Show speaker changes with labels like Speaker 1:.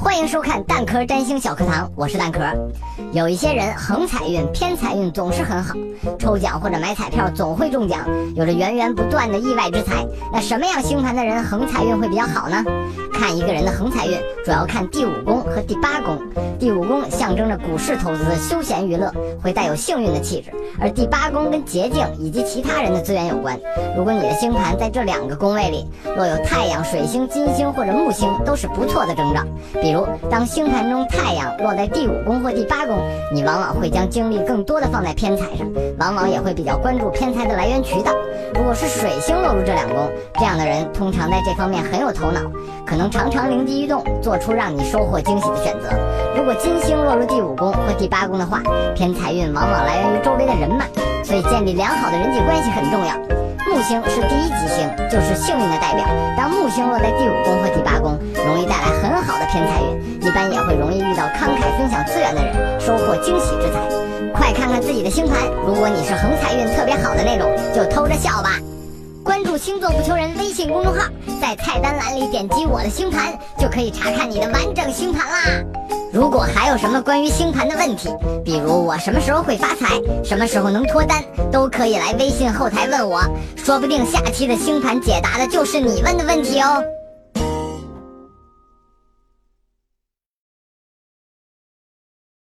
Speaker 1: 欢迎收看蛋壳占星小课堂，我是蛋壳。有一些人横财运、偏财运总是很好，抽奖或者买彩票总会中奖，有着源源不断的意外之财。那什么样星盘的人横财运会比较好呢？看一个人的横财运，主要看第五宫和第八宫。第五宫象征着股市投资、休闲娱乐，会带有幸运的气质；而第八宫跟捷径以及其他人的资源有关。如果你的星盘在这两个宫位里，若有太阳、水星、金星或者木星，都是不错的征兆。比如，当星盘中太阳落在第五宫或第八宫，你往往会将精力更多的放在偏财上，往往也会比较关注偏财的来源渠道。如果是水星落入这两宫，这样的人通常在这方面很有头脑，可能常常灵机一动，做出让你收获惊喜的选择。如果金星落入第五宫或第八宫的话，偏财运往往来源于周围的人脉，所以建立良好的人际关系很重要。木星是第一吉星，就是幸运的代表。当木星落在第五宫和第八宫，容易偏财运，一般也会容易遇到慷慨分享资源的人，收获惊喜之财。快看看自己的星盘，如果你是横财运特别好的那种，就偷着笑吧。关注星座不求人微信公众号，在菜单栏里点击我的星盘，就可以查看你的完整星盘啦。如果还有什么关于星盘的问题，比如我什么时候会发财，什么时候能脱单，都可以来微信后台问我，说不定下期的星盘解答的就是你问的问题哦。